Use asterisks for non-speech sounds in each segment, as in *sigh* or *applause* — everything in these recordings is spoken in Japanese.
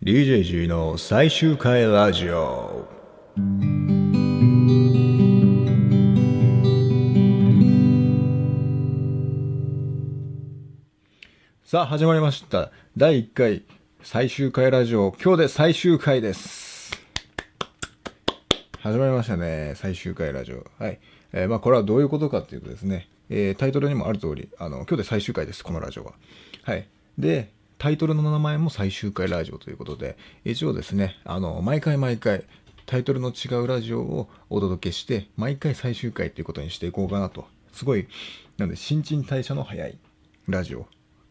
DJG の最終回ラジオ。さあ始まりました。第1回最終回ラジオ。今日で最終回です。始まりましたね。最終回ラジオ。はい、えーまあこれはどういうことかっていうとですね、えータイトルにもある通りあの今日で最終回ですこのラジオは。はい。でタイトルの名前も最終回ラジオということで一応ですねあの毎回毎回タイトルの違うラジオをお届けして毎回最終回ということにしていこうかなとすごいなんで新陳代謝の早いラジオ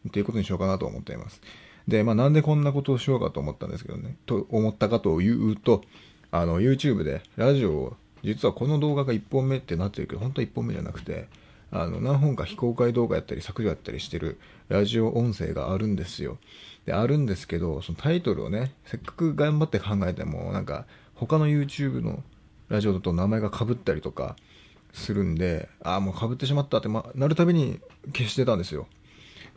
っていうことにしようかなと思っています。で、まあなんでこんなことをしようかと思ったんですけどね、と思ったかというと、あの YouTube でラジオを、実はこの動画が1本目ってなってるけど、本当は1本目じゃなくて、あの何本か非公開動画やったり削除やったりしてるラジオ音声があるんですよ。で、あるんですけど、そのタイトルをね、せっかく頑張って考えても、なんか他の YouTube のラジオだと名前が被ったりとかするんで、ああ、もう被ってしまったって、ま、なるたびに消してたんですよ。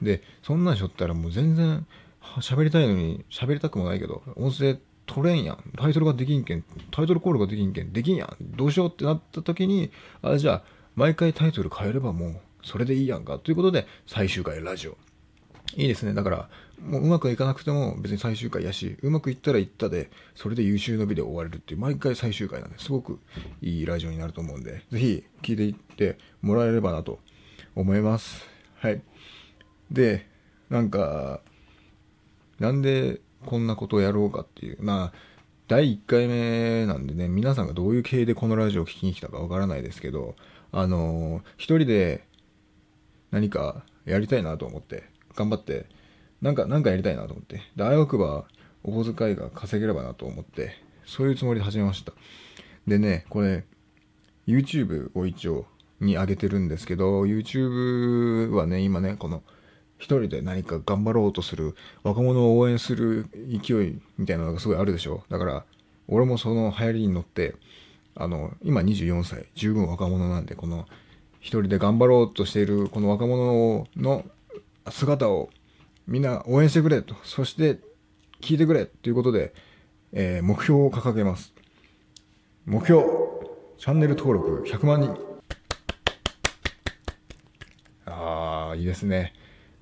で、そんなんしょったらもう全然は喋りたいのに喋りたくもないけど、音声取れんやん。タイトルができんけん、タイトルコールができんけん、できんやん。どうしようってなった時に、あ、じゃあ、毎回タイトル変えればもう、それでいいやんか。ということで、最終回ラジオ。いいですね。だから、もううまくいかなくても別に最終回やし、うまくいったらいったで、それで優秀の美で終われるっていう、毎回最終回なんで、すごくいいラジオになると思うんで、ぜひ聞いていってもらえればなと思います。はい。で、なんか、なんでこんなことをやろうかっていう、まあ、第1回目なんでね、皆さんがどういう経緯でこのラジオを聞きに来たかわからないですけど、あの、一人で何かやりたいなと思って、頑張って、なんか、なんかやりたいなと思って、大学はお小遣いが稼げればなと思って、そういうつもりで始めました。でね、これ、YouTube を一応に上げてるんですけど、YouTube はね、今ね、この、一人で何か頑張ろうとする、若者を応援する勢いみたいなのがすごいあるでしょ。だから、俺もその流行りに乗って、あの、今24歳、十分若者なんで、この、一人で頑張ろうとしているこの若者の姿をみんな応援してくれと、そして聞いてくれということで、えー目標を掲げます。目標、チャンネル登録100万人。ああ、いいですね。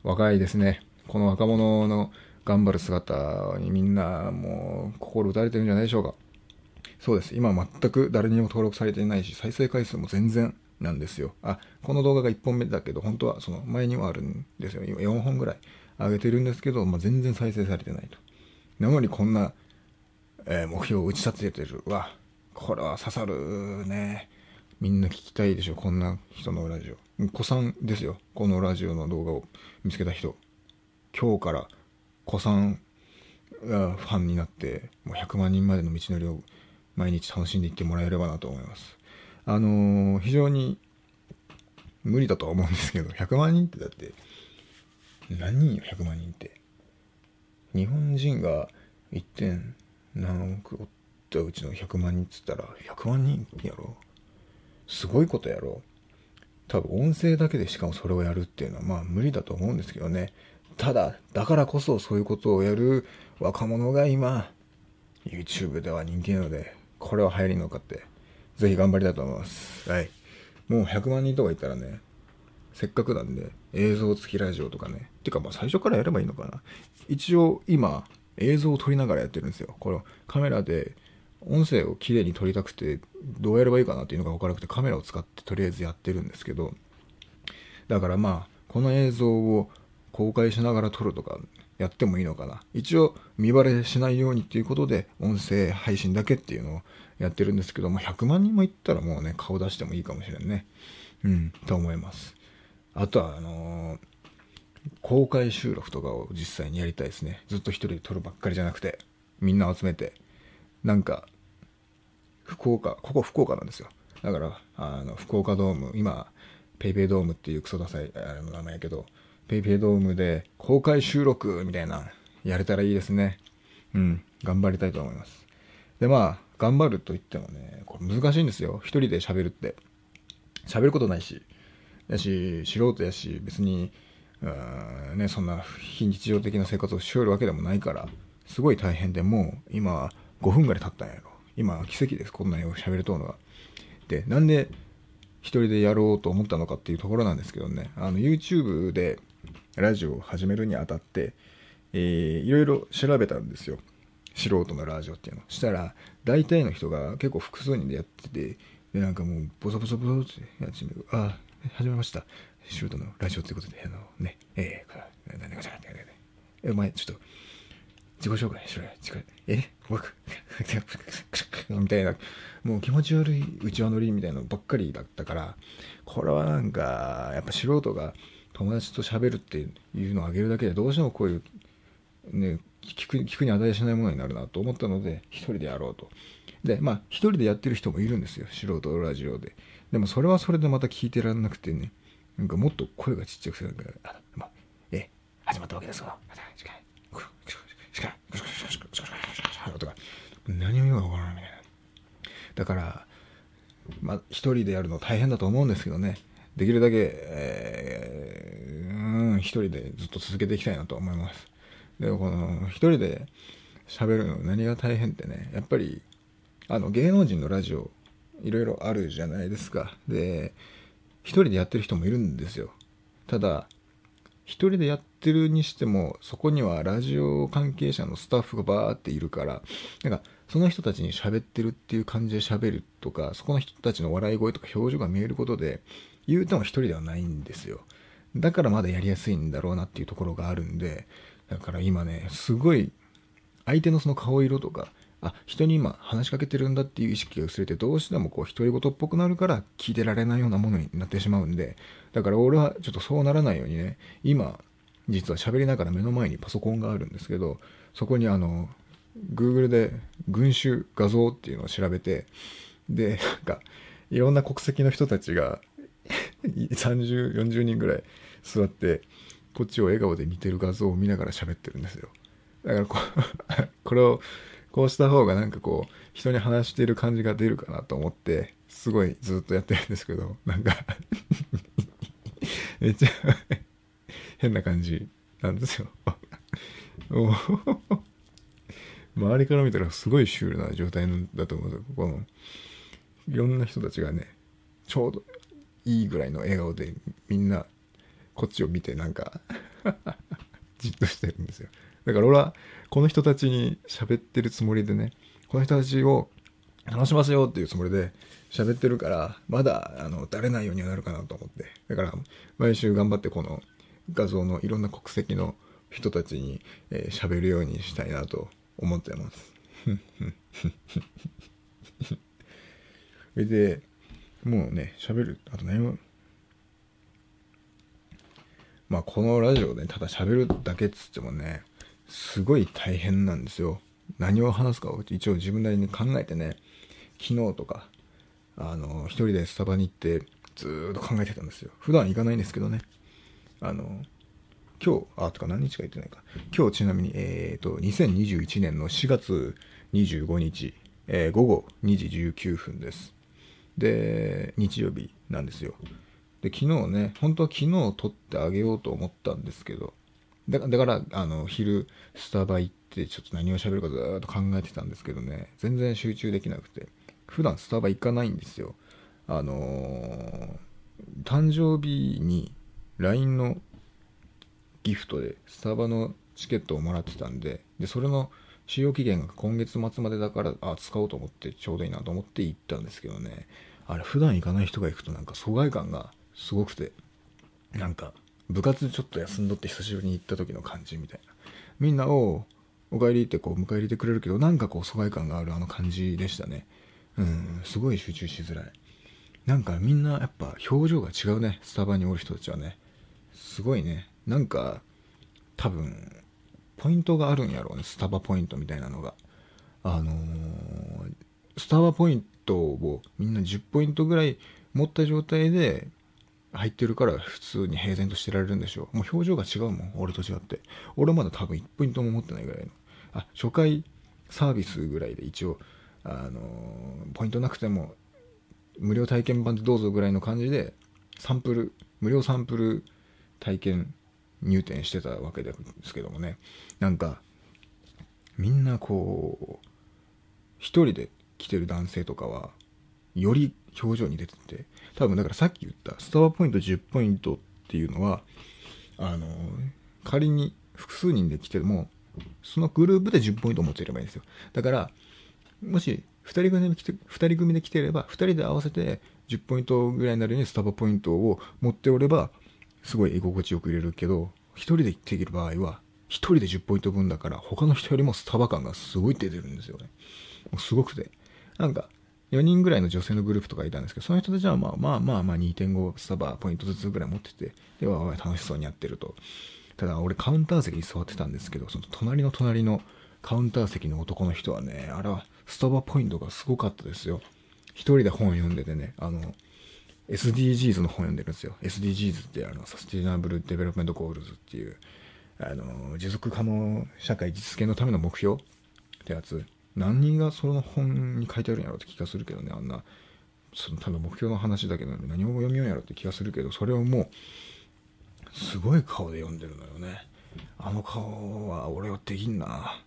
若いですね。この若者の頑張る姿にみんなもう心打たれてるんじゃないでしょうか。そうです。今全く誰にも登録されていないし、再生回数も全然なんですよ。あ、この動画が1本目だけど、本当はその前にもあるんですよ。今4本ぐらい上げてるんですけど、まあ、全然再生されてないと。なのにこんな、えー目標を打ち立ててる。わ、これは刺さるね。みんな聞きたいでしょ、こんな人のラジオ。子さんですよ、このラジオの動画を見つけた人。今日から子さんがファンになって、もう100万人までの道のりを毎日楽しんでいってもらえればなと思います。あのー非常に無理だとは思うんですけど、100万人ってだって、何人よ、100万人って。日本人が 1. 点何億おったうちの100万人っつったら100万人やろ？すごいことやろ？多分音声だけでしかもそれをやるっていうのはまあ無理だと思うんですけどねただだからこそそういうことをやる若者が今 YouTube では人気なのでこれは流行りに乗っかってぜひ頑張りたいと思います。はい。もう100万人とかいったらねせっかくなんで映像付きラジオとかね。てかまあ最初からやればいいのかな。一応今映像を撮りながらやってるんですよ。このカメラで音声をきれいに撮りたくてどうやればいいかなっていうのが分からなくてカメラを使ってとりあえずやってるんですけど。だからまあこの映像を公開しながら撮るとかやってもいいのかな。一応見バレしないようにっていうことで音声配信だけっていうのをやってるんですけども100万人もいったらもうね顔出してもいいかもしれんね。うんと思います。あとはあのー公開収録とかを実際にやりたいですね。ずっと一人で撮るばっかりじゃなくてみんな集めてなんか福岡ここ福岡なんですよ。だからあの福岡ドーム今ペイペイドームっていうクソダサいあの名前やけどペイペイドームで公開収録みたいなやれたらいいですね。うん頑張りたいと思います。でまあ頑張ると言ってもねこれ難しいんですよ。一人で喋るって。喋ることないし。やし素人やし別にうんねそんな非日常的な生活をしよるわけでもないからすごい大変でもう今5分ぐらい経ったんやろ。今奇跡です。こんなに喋れとうのがでなんで一人でやろうと思ったのかっていうところなんですけどね。あの YouTube でラジオを始めるにあたって、えー、いろいろ調べたんですよ。素人のラジオっていうの。したら大体の人が結構複数人でやっててでなんかもうボソボソボソってやってみるあ始めました。素人のラジオってことであのねえー、何がしゃってえお前ちょっと自己紹介しろよ。え僕 *laughs* みたいな、もう気持ち悪い内輪乗りみたいなのばっかりだったから、これはなんか、やっぱ素人が友達と喋るっていうのをあげるだけでどうしてもこういう、ね、聞く聞くに値しないものになるなと思ったので、一人でやろうと。で、まあ、一人でやってる人もいるんですよ。素人ラジオで。でもそれはそれでまた聞いてらんなくてね、なんかもっと声がちっちゃくて、なんか、あまあ、え、始まったわけですが、とか、何を言うかわからないみたいな。だから、まあ、一人でやるの大変だと思うんですけどね、できるだけ、えー、うん、一人でずっと続けていきたいなと思います。で、この、一人で喋るの何が大変ってね、やっぱり、あの、芸能人のラジオ、いろいろあるじゃないですか。で、一人でやってる人もいるんですよ。ただ、一人でやってるにしても、そこにはラジオ関係者のスタッフがバーっているから、なんか、その人たちに喋ってるっていう感じで喋るとか、そこの人たちの笑い声とか表情が見えることで、言うても一人ではないんですよ。だからまだやりやすいんだろうなっていうところがあるんで、だから今ね、すごい、相手のその顔色とか、あ、人に今話しかけてるんだっていう意識が薄れて、どうしてもこう独り言っぽくなるから聞いてられないようなものになってしまうんで、だから俺はちょっとそうならないようにね、今、実は喋りながら目の前にパソコンがあるんですけど、そこにあの、Google で群衆画像っていうのを調べて、で、なんか、いろんな国籍の人たちが30、40人ぐらい座って、こっちを笑顔で見てる画像を見ながら喋ってるんですよ。だからこ *laughs* これをこうした方がなんかこう、人に話している感じが出るかなと思って、すごいずっとやってるんですけど、なんか *laughs* めっちゃ変な感じなんですよ周りから見たらすごいシュールな状態だと思うんですよ。この、いろんな人たちがね、ちょうどいいぐらいの笑顔でみんなこっちを見てなんか *laughs* じっとしてるんですよ。だから俺はこの人たちに喋ってるつもりでね、この人たちを楽しませようっていうつもりで喋ってるから、まだ、あの、だれないようにはなるかなと思って。だから、毎週頑張ってこの画像のいろんな国籍の人たちにえー、喋るようにしたいなと思ってます。*laughs* で、もうね、喋る、あと何も、まあこのラジオで、ね、ただ喋るだけっつってもね、すごい大変なんですよ。何を話すかを一応自分なりに考えてね、昨日とか、あの、一人でスタバに行ってずっと考えてたんですよ。普段行かないんですけどね。あの、今日、あ、とか何日か行ってないか。今日ちなみに、えっ、ー、と、2021年の4月25日、えー、午後2時19分です。で、日曜日なんですよ。で、昨日ね、本当は昨日撮ってあげようと思ったんですけど、だから、あの、昼、スタバ行って、ちょっと何を喋るかずっと考えてたんですけどね、全然集中できなくて、普段スタバ行かないんですよ。あのー、誕生日に LINE のギフトでスタバのチケットをもらってたんで、で、それの使用期限が今月末までだから、あ、使おうと思ってちょうどいいなと思って行ったんですけどね、あれ普段行かない人が行くとなんか疎外感がすごくて、なんか部活ちょっと休んどって久しぶりに行った時の感じみたいな。みんなをお帰りってこう迎え入れてくれるけど、なんかこう疎外感があるあの感じでしたね。うん、すごい集中しづらい。なんかみんなやっぱ表情が違うね。スタバにおる人たちはね。すごいね。なんか多分、ポイントがあるんやろうね。スタバポイントみたいなのが。あのー、スタバポイントをみんな10ポイントぐらい持った状態で入ってるから普通に平然としてられるんでしょう。もう表情が違うもん、俺と違って。俺まだ多分1ポイントも持ってないぐらいの。あ、初回サービスぐらいで一応、あのー、ポイントなくても、無料体験版でどうぞぐらいの感じで、サンプル、無料サンプル体験入店してたわけですけどもね。なんか、みんなこう一人で来てる男性とかはより表情に出てて多分だからさっき言ったスタバポイント10ポイントっていうのはあの仮に複数人で来てもそのグループで10ポイント持っていればいいんですよだからもし2人組で来て2人組で来てれば2人で合わせて10ポイントぐらいになるようにスタバポイントを持っておればすごい居心地よく入れるけど1人で行っている場合は1人で10ポイント分だから他の人よりもスタバ感がすごい出てるんですよねもうすごくてなんか4人ぐらいの女性のグループとかいたんですけど、その人たちはまあまあまあまあ2.5スタバポイントずつぐらい持ってて、では楽しそうにやってると。ただ俺カウンター席に座ってたんですけど、その隣の隣のカウンター席の男の人はね、あれはスタバポイントがすごかったですよ。一人で本読んでてね、あの、SDGs の本読んでるんですよ。SDGs ってあの、 Sustainable Development Goals っていう、あの、持続可能社会実現のための目標ってやつ。何がその本に書いてあるんやろって気がするけどね、あんな、その多分目標の話だけど、ね、何を読みようやろって気がするけど、それをもう、すごい顔で読んでるのよね。あの顔は俺はできんな。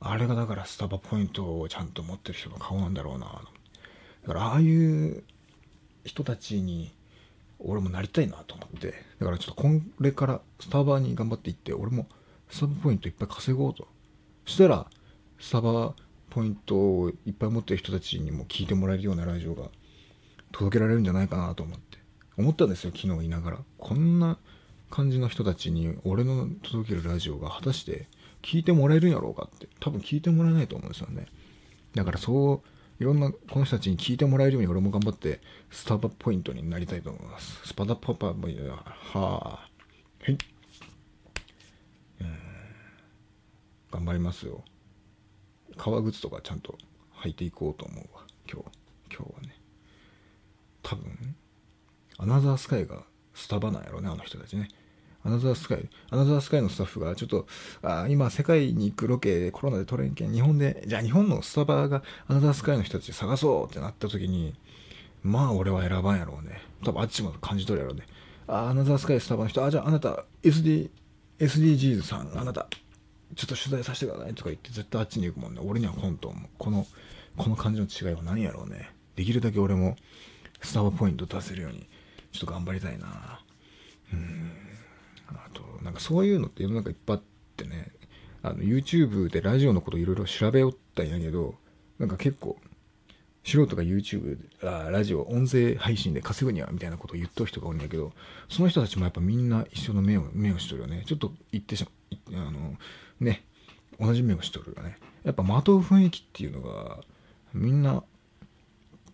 あれがだからスタバポイントをちゃんと持ってる人の顔なんだろうな。だからああいう人たちに俺もなりたいなと思って。だからちょっとこれからスタバに頑張っていって、俺もスタバポイントいっぱい稼ごうと。そしたら、スタバポイントをいっぱい持ってる人たちにも聞いてもらえるようなラジオが届けられるんじゃないかなと思って思ったんですよ昨日いながらこんな感じの人たちに俺の届けるラジオが果たして聞いてもらえるんやろうかって多分聞いてもらえないと思うんですよねだからそういろんなこの人たちに聞いてもらえるように俺も頑張ってスタバポイントになりたいと思います。スパダパパもいはあ。はい。頑張りますよ。革靴とかちゃんと履いていこうと思うわ。今日。今日はね。多分アナザースカイがスタバなんやろねあの人たちね。アナザースカイアナザースカイのスタッフがちょっとあ今世界に行くロケでコロナで取れんけん日本でじゃあ日本のスタバがアナザースカイの人たち探そうってなった時にまあ俺は選ばんやろうね多分あっちも感じ取るやろうねあアナザースカイスタバの人あじゃああなた SD SDGs さんあなたちょっと取材させてくださいとか言って絶対あっちに行くもんね。俺には本当この、この感じの違いは何やろうね。できるだけ俺もスタバポイント出せるように、ちょっと頑張りたいな。うん。なんかそういうのって世の中いっぱいあってね、あの、YouTube でラジオのこといろいろ調べよったんやけど、なんか結構、素人が YouTube あラジオ音声配信で稼ぐにはみたいなことを言っとる人がおるんだけどその人たちもやっぱみんな一緒の目を目をしとるよねちょっと言ってしまあのね、同じ目をしとるがね、やっぱまとう雰囲気っていうのが、みんな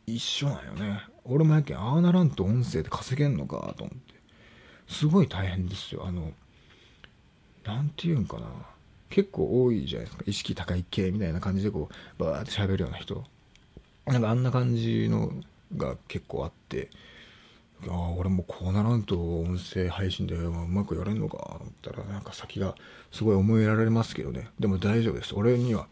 一緒なんよね。俺もやけん、ああならんと音声で稼げんのかと思って。すごい大変ですよ。あの、なんて言うんかな。結構多いじゃないですか。意識高い系みたいな感じでこう、バーって喋るような人。なんかあんな感じのが結構あって、ああ俺もこうならんと音声配信でうまくやれんのかと思ったらなんか先がすごい思いやられますけどねでも大丈夫です俺には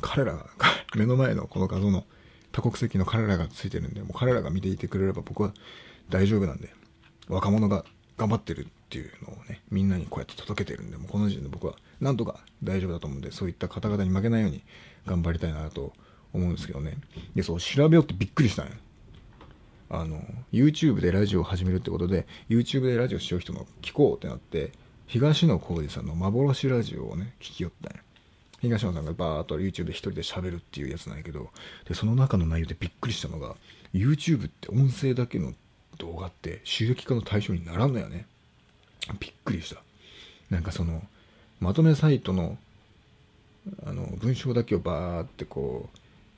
彼らが *laughs* 目の前のこの画像の多国籍の彼らがついてるんでもう彼らが見ていてくれれば僕は大丈夫なんで若者が頑張ってるっていうのをねみんなにこうやって届けてるんでもうこの時点で僕はなんとか大丈夫だと思うんでそういった方々に負けないように頑張りたいなと思うんですけどね。でそう調べようってびっくりしたんよ。あの YouTube でラジオを始めるってことで YouTube でラジオしよう人も聞こうってなって東野幸治さんの幻ラジオをね聞きよったんや東野さんがバーっと YouTube で一人で喋るっていうやつなんやけどでその中の内容でびっくりしたのが YouTube って音声だけの動画って収益化の対象にならんのよね。びっくりした。なんかそのまとめサイトのあの文章だけをバーってこ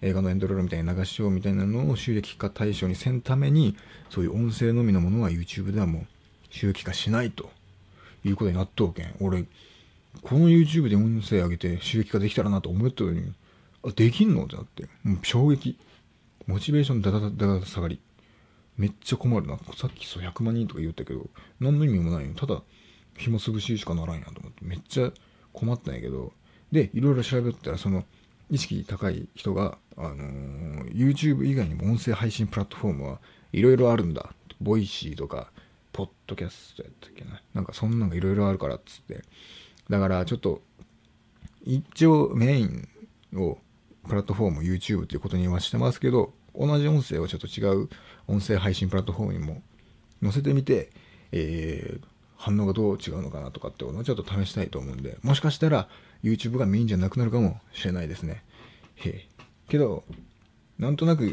う映画のエンドロールみたいに流しようみたいなのを収益化対象にせんためにそういう音声のみのものは YouTube ではもう収益化しないということになっとうけん。俺この YouTube で音声上げて収益化できたらなと思ったのにあできんの？ってなって。もう衝撃。モチベーションダダダダダ下がり。めっちゃ困るなさっきそう100万人とか言ったけど何の意味もないよただ暇つぶししかならんやと思ってめっちゃ困ったんやけどでいろいろ調べたらその意識高い人が、あのー、YouTube 以外にも音声配信プラットフォームはいろいろあるんだ。 Voicy とか、ポッドキャストやったっけな。なんかそんなんがいろいろあるからっつって。だからちょっと、一応メインをプラットフォーム YouTube っていうことにはしてますけど、同じ音声をちょっと違う音声配信プラットフォームにも載せてみて、えー、反応がどう違うのかなとかっていうのをちょっと試したいと思うんで、もしかしたら YouTube がメインじゃなくなるかもしれないですね。へ。けど、なんとなく、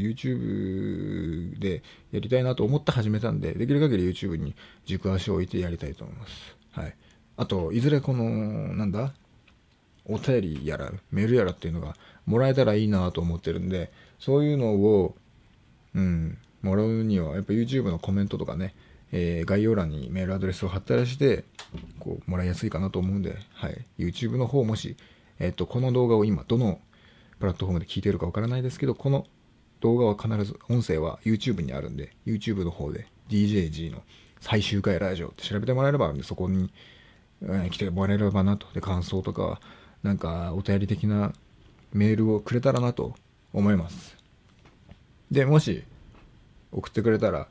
YouTube でやりたいなと思って始めたんで、できる限り YouTube に軸足を置いてやりたいと思います。はい。あと、いずれこの、なんだ？お便りやら、メールやらっていうのがもらえたらいいなと思ってるんで、そういうのを、うん、もらうには、やっぱ YouTube のコメントとかね、えー、概要欄にメールアドレスを貼ったりして、こう、もらいやすいかなと思うんで、はい。YouTube の方もし、えっ、と、この動画を今、どのプラットフォームで聞いてるかわからないですけど、この動画は必ず、音声は YouTube にあるんで、YouTube の方で DJG の最終回ラジオって調べてもらえればあるんで、そこに、えー、来てもらえればなと。で、感想とか、なんか、お便り的なメールをくれたらなと思います。で、もし、送ってくれたら、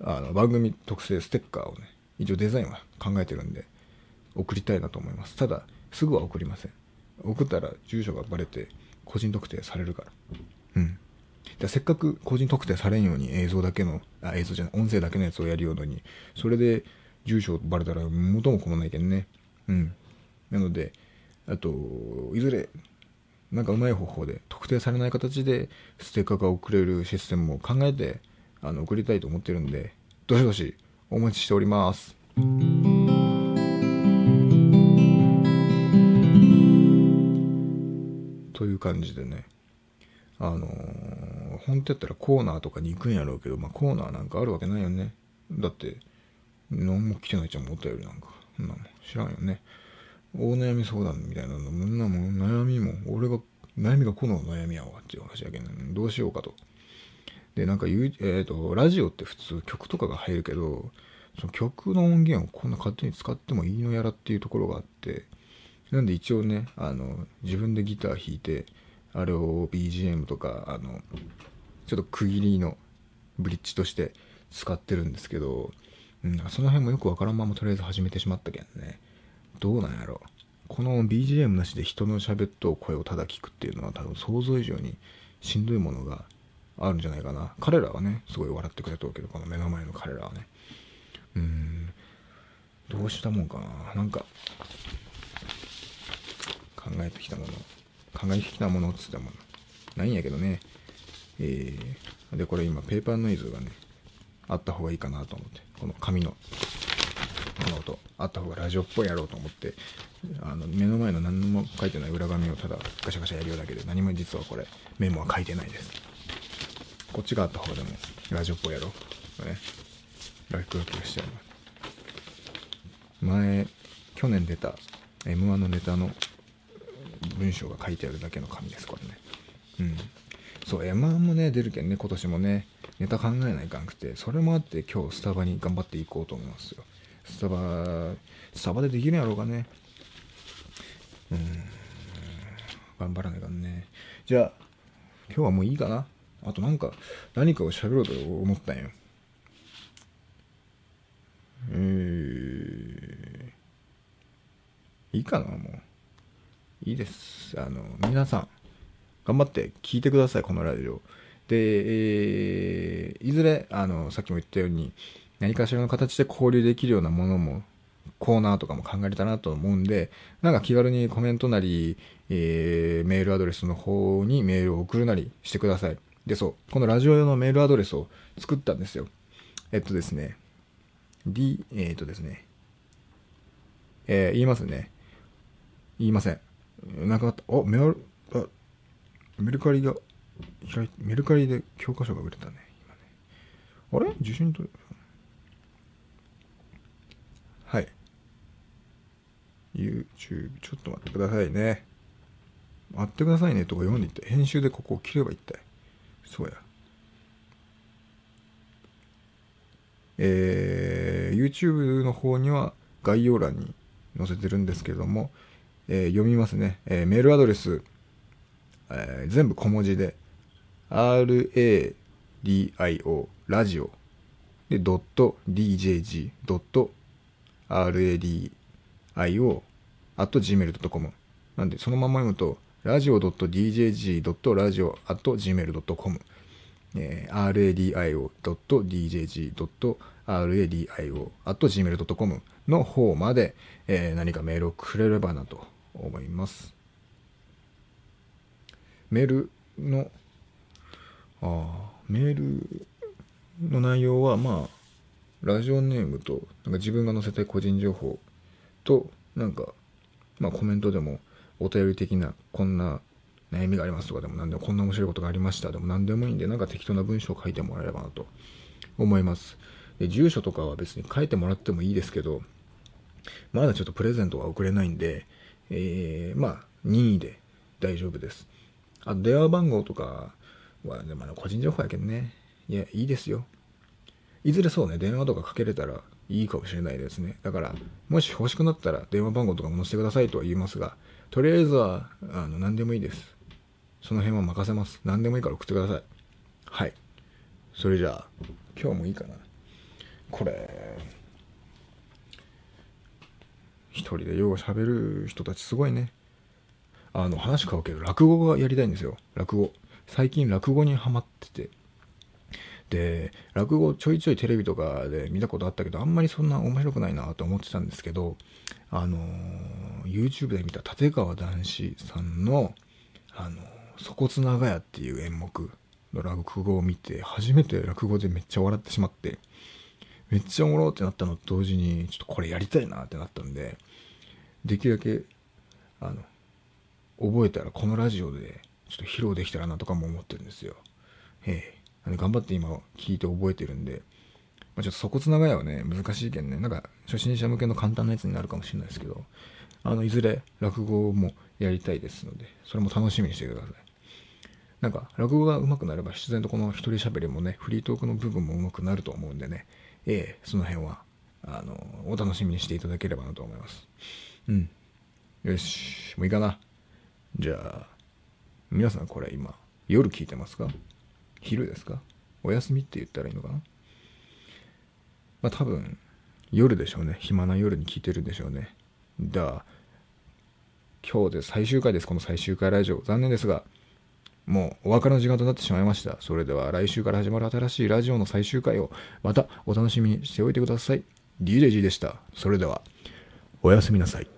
あの、番組特製ステッカーをね、一応デザインは考えてるんで、送りたいなと思います。ただ、すぐは送りません。送ったら住所がバレて、個人特定されるから。うん。せっかく個人特定されんように映像だけの、あ、映像じゃない、音声だけのやつをやるように、それで住所バレたら元も子もないけんね。うん。なので、あと、いずれ、なんかうまい方法で特定されない形でステッカーが送れるシステムを考えて、あの、送りたいと思ってるんで、どしどしお待ちしております。という感じでね、あのー、本当やったらコーナーとかに行くんやろうけど、まあ、コーナーなんかあるわけないよね。だって、何も来てないじゃん、もったよりなんか。そんなもん知らんよね。大悩み相談みたいなの、みんなも悩みも、俺が、悩みがこの悩みやわっていう話やけど、どうしようかと。で、なんか、えっ、ー、と、ラジオって普通曲とかが入るけど、その曲の音源をこんな勝手に使ってもいいのやらっていうところがあって、なんで一応ね、あの、自分でギター弾いて、あれを BGM とか、あの、ちょっと区切りのブリッジとして使ってるんですけど、うん、その辺もよくわからんままとりあえず始めてしまったけんね。どうなんやろこの BGM なしで人の喋っと声をただ聞くっていうのは多分想像以上にしんどいものがあるんじゃないかな。彼らはね、すごい笑ってくれとうけど、この目の前の彼らはね。うん、どうしたもんかな。なんか、考えてきたもの、考えてきたものっつったもの、ないんやけどね。えー、で、これ今、ペーパーノイズがね、あった方がいいかなと思って、この紙の、この音、あった方がラジオっぽいやろうと思って、あの、目の前の何も書いてない裏紙をただガシャガシャやるようだけで、何も実はこれ、メモは書いてないです。こっちがあった方でも、ラジオっぽいやろう。ね。ラクラクしてる前、去年出た M1 のネタの文章が書いてあるだけの紙です、これね。うん。そう、M1 もね、出るけんね、今年もね、ネタ考えないかんくて、それもあって今日スタバに頑張っていこうと思いますよ。スタバ、スタバでできるんやろうかね。うん。頑張らないかんね。じゃあ、今日はもういいかな。あとなんか、何かを喋ろうと思ったんよ。えー、いいかな、もう。いいです。あの、皆さん、頑張って聞いてください、このラジオ。で、えー、いずれ、あの、さっきも言ったように、何かしらの形で交流できるようなものも、コーナーとかも考えれたなと思うんで、なんか気軽にコメントなり、えー、メールアドレスの方にメールを送るなりしてください。で、そう、このラジオ用のメールアドレスを作ったんですよ。えっとですね、D、えー、っとですね、えー、言いますね。言いません。なくなった。あ、メアル、あ、メルカリが、開いメルカリで教科書が売れたね。今ね。あれ？受信と、はい。YouTube、ちょっと待ってくださいね。待ってくださいねとか読んでいって、編集でここを切ればいいったい。そうや。えー、YouTube の方には概要欄に載せてるんですけども、えー、読みますね。えー、メールアドレス、えー、全部小文字で、radio, ラジオ、で、ド radio, at gmail.com なんでそのまま読むと radio.djg.radio.gmail.com えー、radio.djg.radio.gmail.com の方まで、えー、何かメールをくれればなと思います。メールの、あメールの内容は、まあ、ラジオネームと、なんか自分が載せたい個人情報と、なんか、まあコメントでも、お便り的な、こんな悩みがありますとかでも、なんでこんな面白いことがありましたでも何でもいいんで、なんか適当な文章を書いてもらえればなと思います。で、住所とかは別に書いてもらってもいいですけど、まだちょっとプレゼントは送れないんで、えー、まあ、任意で大丈夫です。あと、電話番号とかは、でも個人情報やけどね。いや、いいですよ。いずれそうね、電話とかかけれたらいいかもしれないですね。だから、もし欲しくなったら電話番号とかも載せてくださいとは言いますが、とりあえずは、あの、何でもいいです。その辺は任せます。何でもいいから送ってください。はい。それじゃあ、今日もいいかな。これ、一人でよう喋る人たちすごいね。あの、話変わるけど、落語がやりたいんですよ。落語。最近落語にハマってて。で、落語ちょいちょいテレビとかで見たことあったけど、あんまりそんな面白くないなと思ってたんですけど、あの YouTube で見た立川談志さんの、あの粗骨長屋っていう演目の落語を見て、初めて落語でめっちゃ笑ってしまって、めっちゃおもろってなったのと同時に、ちょっとこれやりたいなってなったんで、できるだけ、あの、覚えたらこのラジオでちょっと披露できたらなとかも思ってるんですよ。ええ。頑張って今聞いて覚えてるんで、まあ、ちょっと粗骨長屋はね、難しいけんね、なんか初心者向けの簡単なやつになるかもしれないですけど、あの、いずれ落語もやりたいですので、それも楽しみにしてください。なんか、落語が上手くなれば自然とこの一人喋りもね、フリートークの部分も上手くなると思うんでね、ええ、その辺は、あの、お楽しみにしていただければなと思います。うん。よし、もういいかな。じゃあ、皆さんこれ今、夜聞いてますか？昼ですか？お休みって言ったらいいのかな？まあ多分、夜でしょうね。暇な夜に聞いてるんでしょうね。だ今日で最終回です。この最終回ラジオ。残念ですが、もうお別れの時間となってしまいました。それでは来週から始まる新しいラジオの最終回をまたお楽しみにしておいてください。DJG でした。それでは、おやすみなさい。